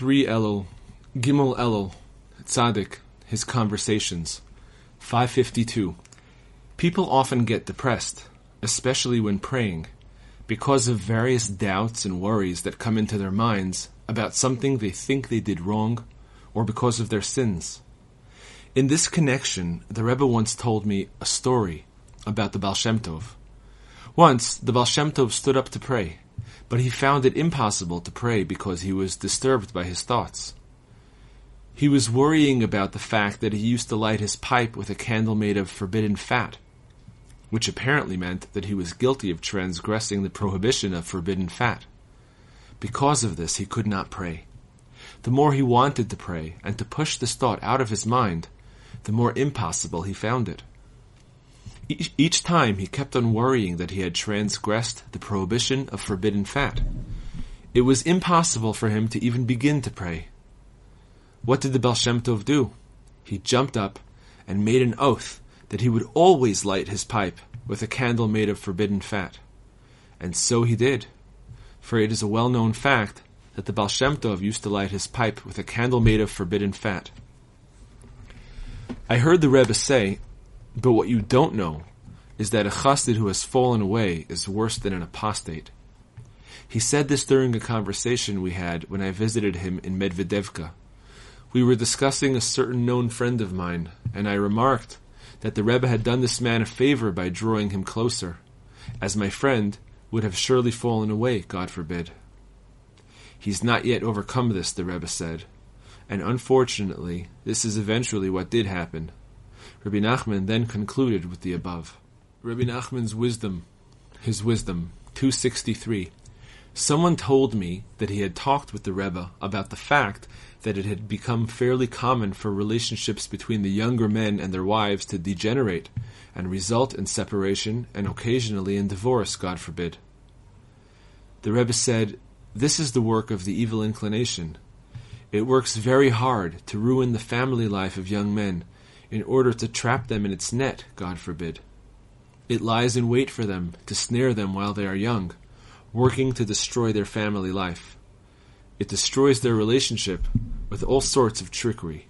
3 Elul, Gimel Elul, Tzaddik, his conversations. 552. People often get depressed, especially when praying, because of various doubts and worries that come into their minds about something they think they did wrong or because of their sins. In this connection, the Rebbe once told me a story about the Baal. Once, the Baal stood up to pray, but he found it impossible to pray because he was disturbed by his thoughts. He was worrying about the fact that he used to light his pipe with a candle made of forbidden fat, which apparently meant that he was guilty of transgressing the prohibition of forbidden fat. Because of this, he could not pray. The more he wanted to pray and to push this thought out of his mind, the more impossible he found it. Each, each time he kept on worrying that he had transgressed the prohibition of forbidden fat. It was impossible for him to even begin to pray. What did the Baal Shem Tov do? He jumped up and made an oath that he would always light his pipe with a candle made of forbidden fat. And so he did for it is a well known fact that the Baal Shem Tov used to light his pipe with a candle made of forbidden fat. I heard the Rebbe say, but what you don't know is that a chassid who has fallen away is worse than an apostate. He said this during a conversation we had when I visited him in Medvedevka. We were discussing a certain known friend of mine, and I remarked that the Rebbe had done this man a favor by drawing him closer, as my friend would have surely fallen away, God forbid. He's not yet overcome this, the Rebbe said, and unfortunately, this is eventually what did happen. Rabbi Nachman then concluded with the above. Rabbi Nachman's wisdom, his wisdom, 263. Someone told me that he had talked with the Rebbe about the fact that it had become fairly common for relationships between the younger men and their wives to degenerate and result in separation and occasionally in divorce, God forbid. The Rebbe said, This is the work of the evil inclination. It works very hard to ruin the family life of young men in order to trap them in its net, God forbid. It lies in wait for them to snare them while they are young, working to destroy their family life. It destroys their relationship with all sorts of trickery.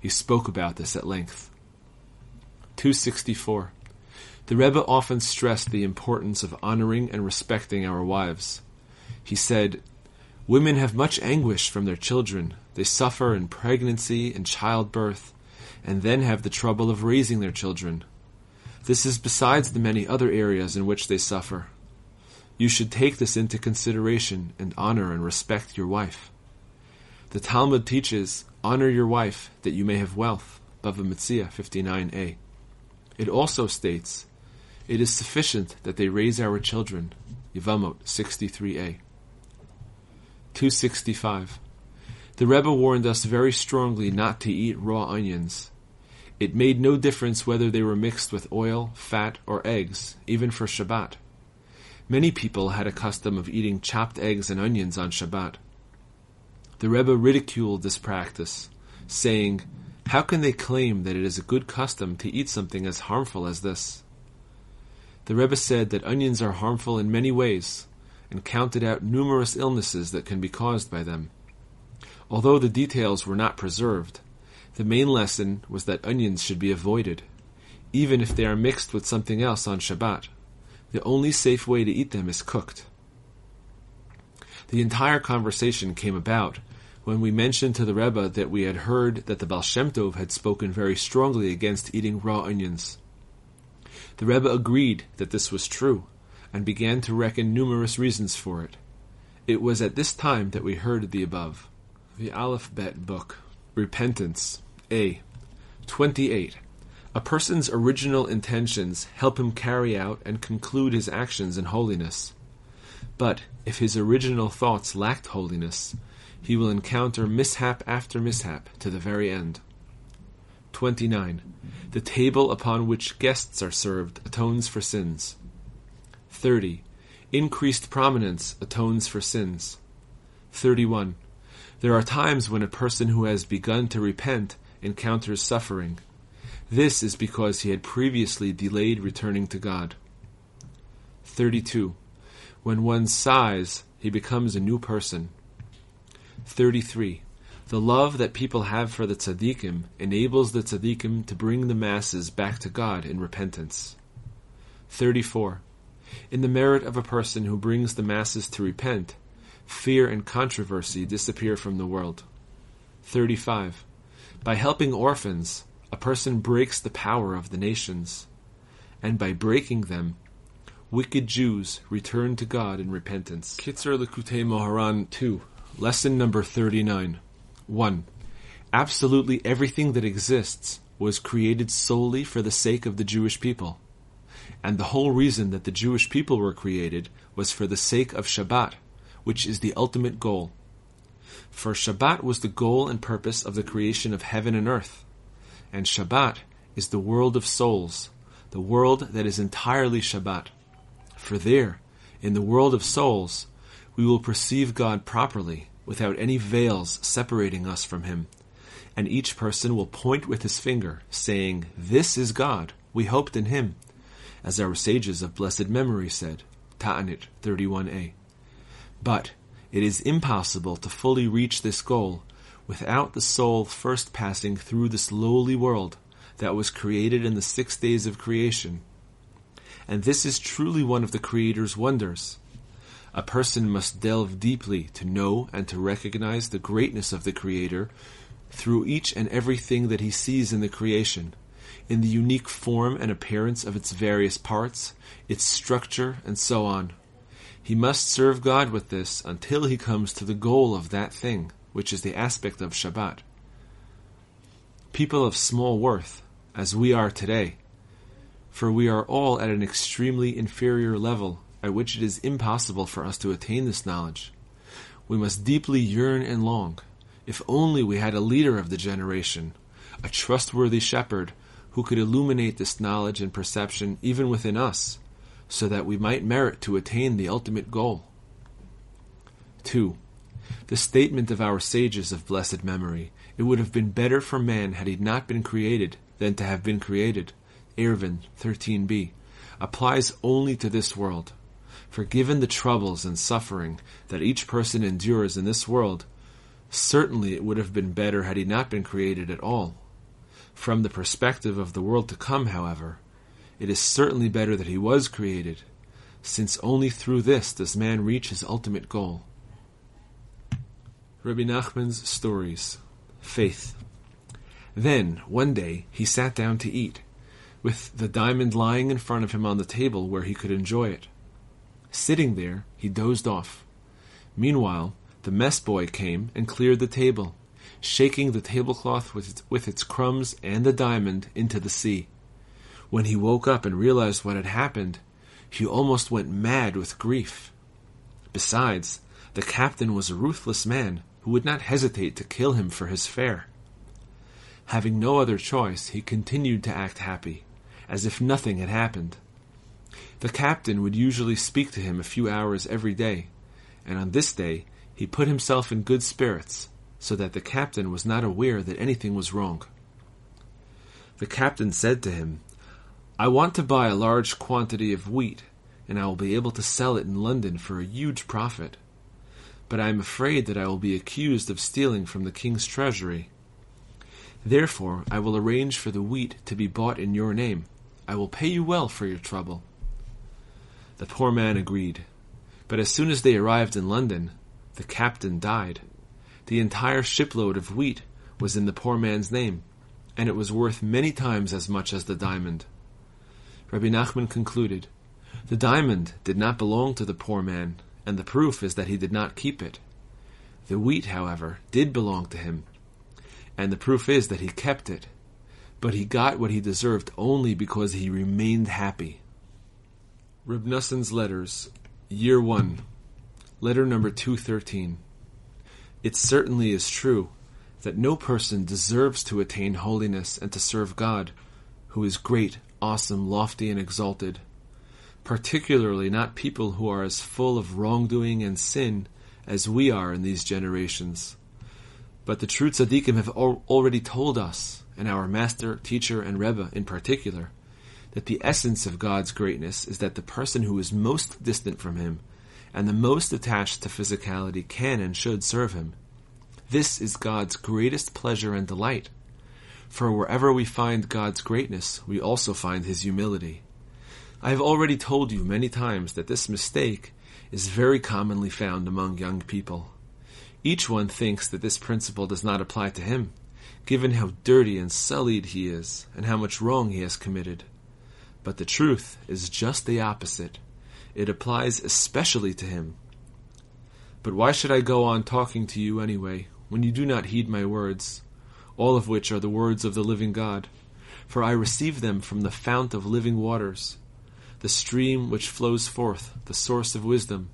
He spoke about this at length. 264. The Rebbe often stressed the importance of honoring and respecting our wives. He said, Women have much anguish from their children. They suffer in pregnancy and childbirth, and then have the trouble of raising their children. This is besides the many other areas in which they suffer. You should take this into consideration and honor and respect your wife. The Talmud teaches, honor your wife that you may have wealth. Bava Metzia 59a. It also states, it is sufficient that they raise our children. Yevamot 63a. 265. The Rebbe warned us very strongly not to eat raw onions. It made no difference whether they were mixed with oil, fat, or eggs, even for Shabbat. Many people had a custom of eating chopped eggs and onions on Shabbat. The Rebbe ridiculed this practice, saying, How can they claim that it is a good custom to eat something as harmful as this? The Rebbe said that onions are harmful in many ways, and counted out numerous illnesses that can be caused by them. Although the details were not preserved, the main lesson was that onions should be avoided, even if they are mixed with something else on Shabbat. The only safe way to eat them is cooked. The entire conversation came about when we mentioned to the Rebbe that we had heard that the Baal Shem Tov had spoken very strongly against eating raw onions. The Rebbe agreed that this was true, and began to reckon numerous reasons for it. It was at this time that we heard the above. The Aleph Bet book, Repentance, A. 28. A person's original intentions help him carry out and conclude his actions in holiness. But if his original thoughts lacked holiness, he will encounter mishap after mishap to the very end. 29. The table upon which guests are served atones for sins. 30. Increased prominence atones for sins. 31. There are times when a person who has begun to repent encounters suffering. This is because he had previously delayed returning to God. 32. When one sighs, he becomes a new person. 33. The love that people have for the tzaddikim enables the tzaddikim to bring the masses back to God in repentance. 34. In the merit of a person who brings the masses to repent, fear and controversy disappear from the world. 35. By helping orphans, a person breaks the power of the nations, and by breaking them, wicked Jews return to God in repentance. Kitzur Likutei Moharan 2, lesson number 39. 1. Absolutely everything that exists was created solely for the sake of the Jewish people. And the whole reason that the Jewish people were created was for the sake of Shabbat, which is the ultimate goal. For Shabbat was the goal and purpose of the creation of heaven and earth. And Shabbat is the world of souls, the world that is entirely Shabbat. For there, in the world of souls, we will perceive God properly without any veils separating us from Him. And each person will point with his finger, saying, This is God, we hoped in Him, as our sages of blessed memory said, Ta'anit 31a. But it is impossible to fully reach this goal without the soul first passing through this lowly world that was created in the six days of creation. And this is truly one of the Creator's wonders a person must delve deeply to know and to recognize the greatness of the Creator through each and everything that he sees in the creation, in the unique form and appearance of its various parts, its structure, and so on. He must serve God with this until he comes to the goal of that thing, which is the aspect of Shabbat. People of small worth, as we are today, for we are all at an extremely inferior level at which it is impossible for us to attain this knowledge. We must deeply yearn and long. If only we had a leader of the generation, a trustworthy shepherd who could illuminate this knowledge and perception even within us, so that we might merit to attain the ultimate goal. 2. The statement of our sages of blessed memory, it would have been better for man had he not been created than to have been created, Eruvin 13b, applies only to this world. For given the troubles and suffering that each person endures in this world, certainly it would have been better had he not been created at all. From the perspective of the world to come, however, it is certainly better that he was created, since only through this does man reach his ultimate goal. Rabbi Nachman's Stories Faith. Then, one day, he sat down to eat, with the diamond lying in front of him on the table where he could enjoy it. Sitting there, he dozed off. Meanwhile, the mess boy came and cleared the table, shaking the tablecloth with its, with its crumbs and the diamond into the sea. When he woke up and realized what had happened, he almost went mad with grief. Besides, the captain was a ruthless man who would not hesitate to kill him for his fare. Having no other choice, he continued to act happy, as if nothing had happened. The captain would usually speak to him a few hours every day, and on this day he put himself in good spirits, so that the captain was not aware that anything was wrong. The captain said to him, I want to buy a large quantity of wheat, and I will be able to sell it in London for a huge profit. But I am afraid that I will be accused of stealing from the king's treasury. Therefore I will arrange for the wheat to be bought in your name. I will pay you well for your trouble. The poor man agreed. But as soon as they arrived in London, the captain died. The entire shipload of wheat was in the poor man's name, and it was worth many times as much as the diamond. Rabbi Nachman concluded, The diamond did not belong to the poor man, and the proof is that he did not keep it. The wheat, however, did belong to him, and the proof is that he kept it. But he got what he deserved only because he remained happy. Reb Noson's Letters, Year 1, Letter number 213. It certainly is true that no person deserves to attain holiness and to serve God, who is great, awesome, lofty, and exalted, particularly not people who are as full of wrongdoing and sin as we are in these generations. But the true tzaddikim have al- already told us, and our master, teacher, and Rebbe in particular, that the essence of God's greatness is that the person who is most distant from Him and the most attached to physicality can and should serve Him. This is God's greatest pleasure and delight. For wherever we find God's greatness, we also find His humility. I have already told you many times that this mistake is very commonly found among young people. Each one thinks that this principle does not apply to him, given how dirty and sullied he is, and how much wrong he has committed. But the truth is just the opposite. It applies especially to him. But why should I go on talking to you anyway, when you do not heed my words, all of which are the words of the living God? For I receive them from the fount of living waters, the stream which flows forth, the source of wisdom,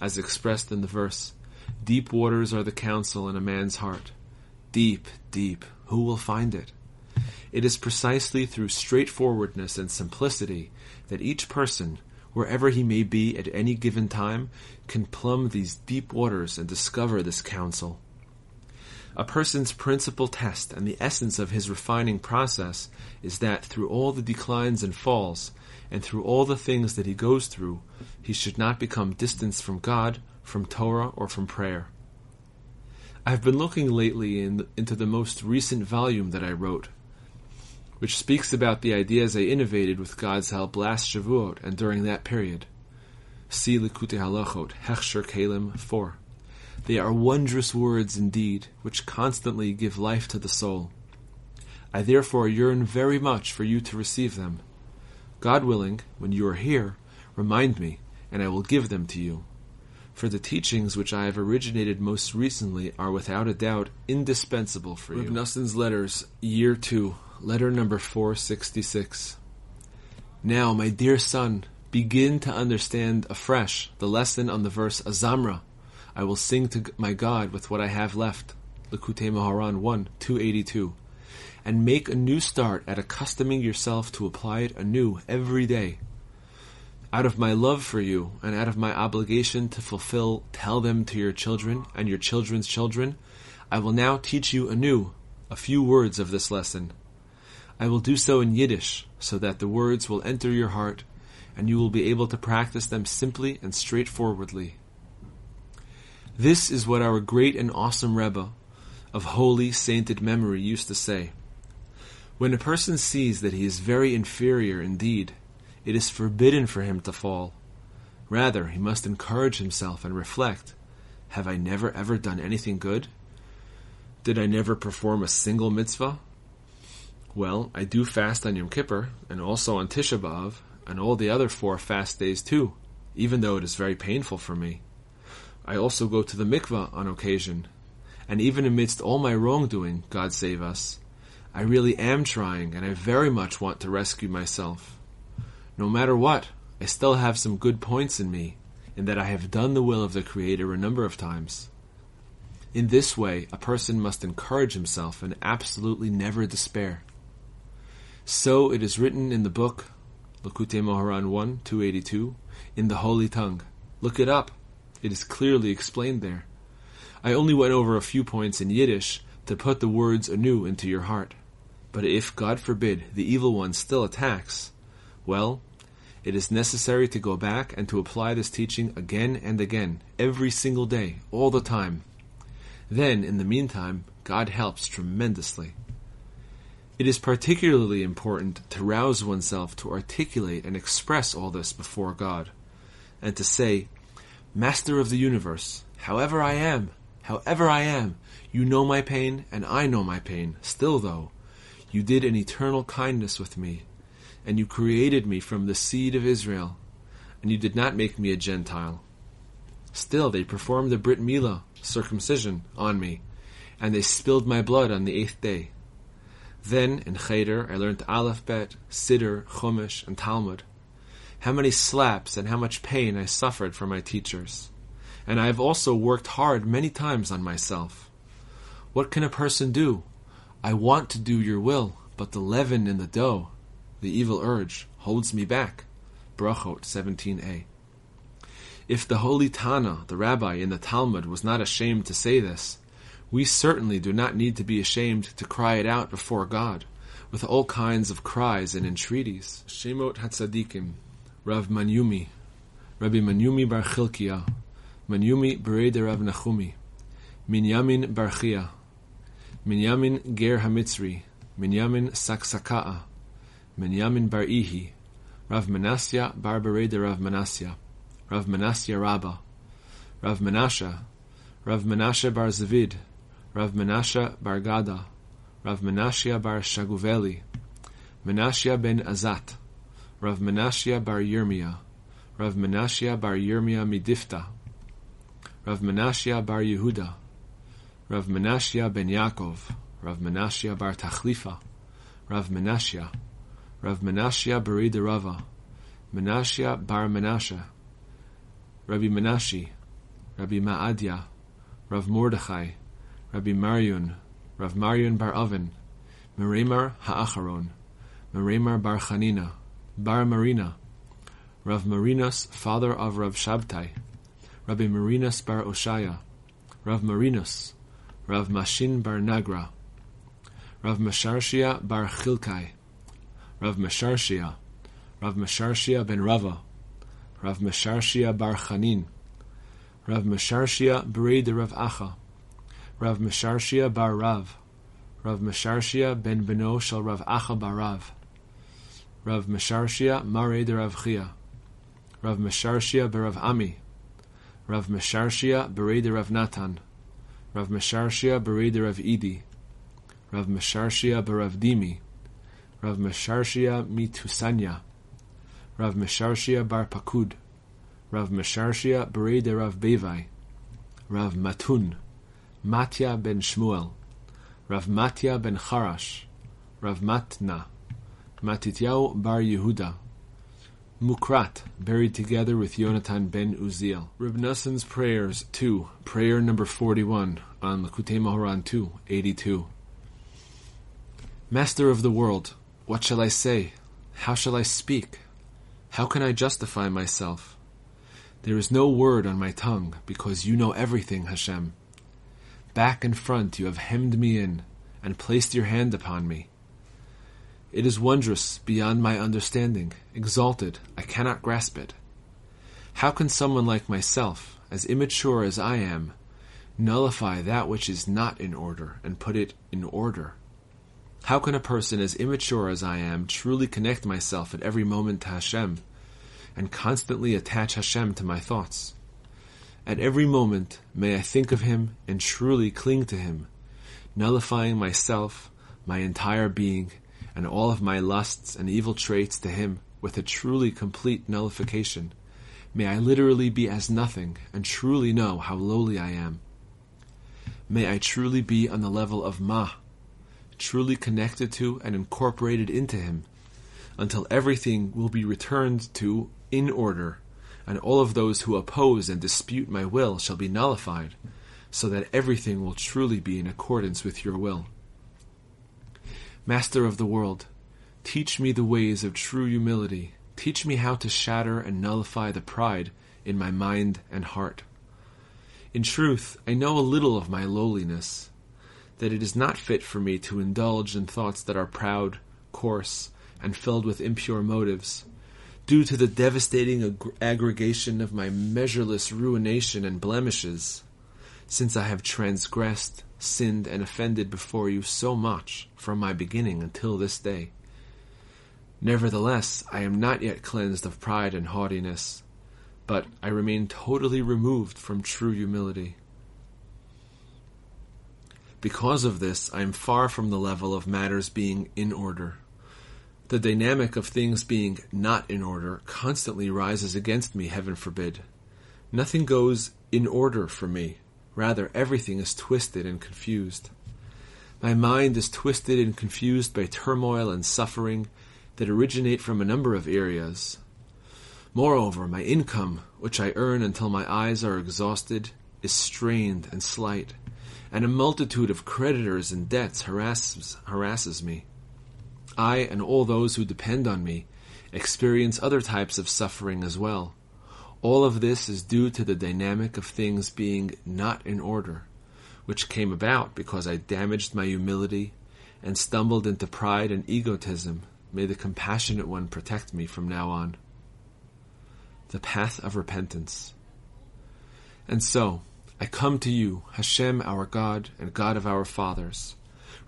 as expressed in the verse. Deep waters are the counsel in a man's heart. Deep, deep, who will find it? It is precisely through straightforwardness and simplicity that each person, wherever he may be at any given time, can plumb these deep waters and discover this counsel. A person's principal test and the essence of his refining process is that through all the declines and falls, and through all the things that he goes through, he should not become distanced from God, from Torah, or from prayer. I have been looking lately in, into the most recent volume that I wrote, which speaks about the ideas I innovated with God's help last Shavuot and during that period. See Likutei Halachot, Hechsher Kalim 4. They are wondrous words indeed, which constantly give life to the soul. I therefore yearn very much for you to receive them. God willing, when you are here, remind me, and I will give them to you. For the teachings which I have originated most recently are without a doubt indispensable for you. Noson's Letters, Year 2, Letter number 466. Now, my dear son, begin to understand afresh the lesson on the verse Azamra. I will sing to my God with what I have left. Likutei Moharan 1, 282 and make a new start at accustoming yourself to apply it anew every day. Out of my love for you and out of my obligation to fulfill, tell them to your children and your children's children, I will now teach you anew a few words of this lesson. I will do so in Yiddish so that the words will enter your heart and you will be able to practice them simply and straightforwardly. This is what our great and awesome Rebbe of holy sainted memory used to say. When a person sees that he is very inferior indeed, it is forbidden for him to fall. Rather, he must encourage himself and reflect Have I never ever done anything good? Did I never perform a single mitzvah? Well, I do fast on Yom Kippur, and also on Tisha B'Av, and all the other four fast days too, even though it is very painful for me. I also go to the mikvah on occasion, and even amidst all my wrongdoing, God save us, I really am trying, and I very much want to rescue myself. No matter what, I still have some good points in me, in that I have done the will of the Creator a number of times. In this way, a person must encourage himself and absolutely never despair. So it is written in the book, Likutei Moharan 1, 282, in the Holy Tongue. Look it up. It is clearly explained there. I only went over a few points in Yiddish to put the words anew into your heart. But if, God forbid, the evil one still attacks, well, it is necessary to go back and to apply this teaching again and again, every single day, all the time. Then, in the meantime, God helps tremendously. It is particularly important to rouse oneself to articulate and express all this before God, and to say, Master of the universe, however I am, however I am, you know my pain, and I know my pain. Still, though, you did an eternal kindness with me, and you created me from the seed of Israel, and you did not make me a Gentile. Still, they performed the Brit Milah, circumcision, on me, and they spilled my blood on the eighth day. Then, in Cheder, I learned Aleph Bet, Siddur, Chumash, and Talmud. How many slaps and how much pain I suffered from my teachers. And I have also worked hard many times on myself. What can a person do I want to do your will, but the leaven in the dough, the evil urge, holds me back. Brachot 17a. If the holy Tana, the rabbi in the Talmud, was not ashamed to say this, we certainly do not need to be ashamed to cry it out before God, with all kinds of cries and entreaties. Shemot Hatzadikim, Rav Manyumi, Rabbi Manyumi Bar Chilkiah, Manyumi Bereder Rav Nachumi, Minyamin Barchia, Minyamin Ger Hamitzri, Minyamin Saksaka'a, Minyamin Bar Ihi, Rav Menasya Bar Bereda Rav Menasya, Rav Menasya Rabba, Rav Menashe, Rav Menashe Bar Zavid, Rav Menashe Bar Gada, Rav Menashia Bar Shaguveli, ben Azat, Rav Menashia Bar Yirmiyah, Rav Menashia Bar Yirmiyah Midifta, Rav Menashia Bar Yehuda, Rav Menashia ben Yaakov, Rav Menashia Bar Tachlifa, Rav Menashia, Rav Menashia Barida Rava, Menashia Bar Menashe, Rabbi Menashi, Rabbi Ma'adya, Rav Mordechai, Rabbi Marion, Rav Marion Bar Oven, Meremar Ha'acharon, Meremar Bar Chanina, Bar Marina, Rav Marinus, father of Rav Shabtai, Rabbi Marinus Bar Oshaya, Rav Marinus, Rav Mashin Bar Nagra, Rav Masharshia Bar Chilkai, Rav Masharshia, Rav Masharshia ben Rava, Rav Masharshia Bar Chanin, Rav Masharshia de Rav Acha, Rav Masharshia Bar Rav, Rav Masharshia ben Beno shel Rav Acha Bar Rav, Rav Masharshia Mare de Rav Chia, Rav Masharshia Berav Ami, Rav Masharshia B'rei de Rav Natan, Rav Masharshia B'rei de Rav Idi, Rav Masharshia Berav Dimi, Rav Masharshia Mitusanya, Rav Masharshia Bar Pakud, Rav Masharshia B'rei de Rav Bevai, Rav Matun, Matya ben Shmuel, Rav Matya ben Charash, Rav Matna, Matityahu Bar Yehuda, Mukrat, buried together with Yonatan ben Uziel. Reb prayers 2, prayer number 41 on Likutei Moharan 2, 82. Master of the world, what shall I say? How shall I speak? How can I justify myself? There is no word on my tongue, because you know everything, Hashem. Back and front you have hemmed me in, and placed your hand upon me. It is wondrous beyond my understanding, exalted, I cannot grasp it. How can someone like myself, as immature as I am, nullify that which is not in order and put it in order? How can a person as immature as I am truly connect myself at every moment to Hashem and constantly attach Hashem to my thoughts? At every moment may I think of Him and truly cling to Him, nullifying myself, my entire being, and all of my lusts and evil traits to Him with a truly complete nullification. May I literally be as nothing and truly know how lowly I am. May I truly be on the level of Ma, truly connected to and incorporated into Him, until everything will be returned to in order, and all of those who oppose and dispute my will shall be nullified, so that everything will truly be in accordance with your will. Master of the world, teach me the ways of true humility. Teach me how to shatter and nullify the pride in my mind and heart. In truth, I know a little of my lowliness, that it is not fit for me to indulge in thoughts that are proud, coarse, and filled with impure motives, due to the devastating ag- aggregation of my measureless ruination and blemishes, since I have transgressed sinned and offended before you so much from my beginning until this day. Nevertheless, I am not yet cleansed of pride and haughtiness, but I remain totally removed from true humility. Because of this, I am far from the level of matters being in order. The dynamic of things being not in order constantly rises against me, heaven forbid. Nothing goes in order for me. Rather, everything is twisted and confused. My mind is twisted and confused by turmoil and suffering that originate from a number of areas. Moreover, my income, which I earn until my eyes are exhausted, is strained and slight, and a multitude of creditors and debts harasses, harasses me. I and all those who depend on me experience other types of suffering as well. All of this is due to the dynamic of things being not in order, which came about because I damaged my humility and stumbled into pride and egotism. May the compassionate one protect me from now on. The path of repentance. And so, I come to you, Hashem, our God and God of our fathers,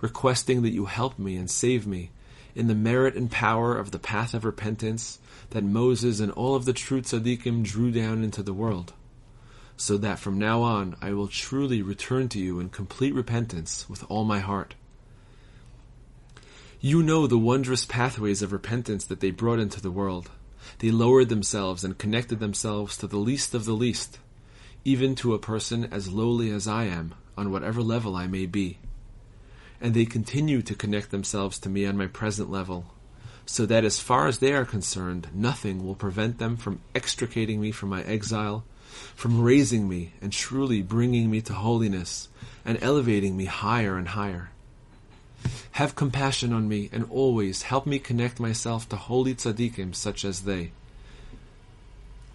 requesting that you help me and save me in the merit and power of the path of repentance that Moses and all of the true tzaddikim drew down into the world, so that from now on I will truly return to you in complete repentance with all my heart. You know the wondrous pathways of repentance that they brought into the world. They lowered themselves and connected themselves to the least of the least, even to a person as lowly as I am, on whatever level I may be. And they continue to connect themselves to me on my present level, so that as far as they are concerned, nothing will prevent them from extricating me from my exile, from raising me and truly bringing me to holiness, and elevating me higher and higher. Have compassion on me, and always help me connect myself to holy tzaddikim such as they.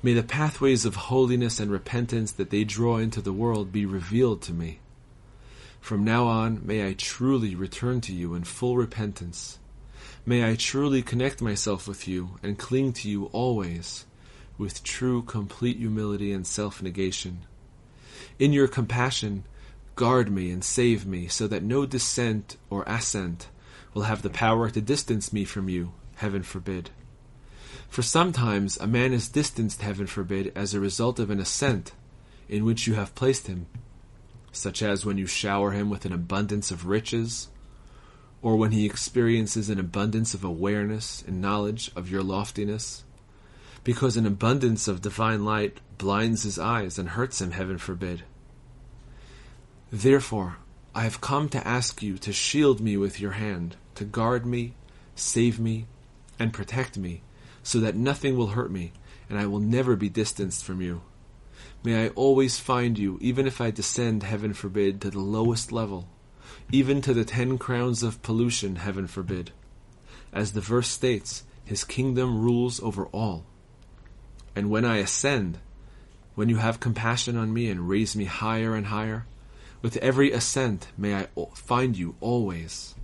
May the pathways of holiness and repentance that they draw into the world be revealed to me. From now on, may I truly return to you in full repentance. May I truly connect myself with you and cling to you always, with true complete humility and self negation. In your compassion, guard me and save me, so that no descent or ascent will have the power to distance me from you, heaven forbid. For sometimes a man is distanced, heaven forbid, as a result of an ascent in which you have placed him such as when you shower him with an abundance of riches, or when he experiences an abundance of awareness and knowledge of your loftiness, because an abundance of divine light blinds his eyes and hurts him, heaven forbid. Therefore, I have come to ask you to shield me with your hand, to guard me, save me, and protect me, so that nothing will hurt me, and I will never be distanced from you. May I always find you, even if I descend, heaven forbid, to the lowest level, even to the ten crowns of pollution, heaven forbid. As the verse states, his kingdom rules over all. And when I ascend, when you have compassion on me and raise me higher and higher, with every ascent may I find you always.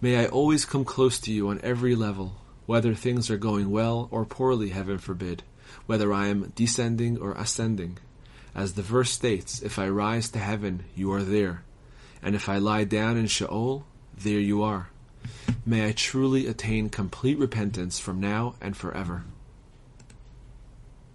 May I always come close to you on every level, whether things are going well or poorly, heaven forbid whether I am descending or ascending. As the verse states, if I rise to heaven, you are there. And if I lie down in Sheol, there you are. May I truly attain complete repentance from now and forever.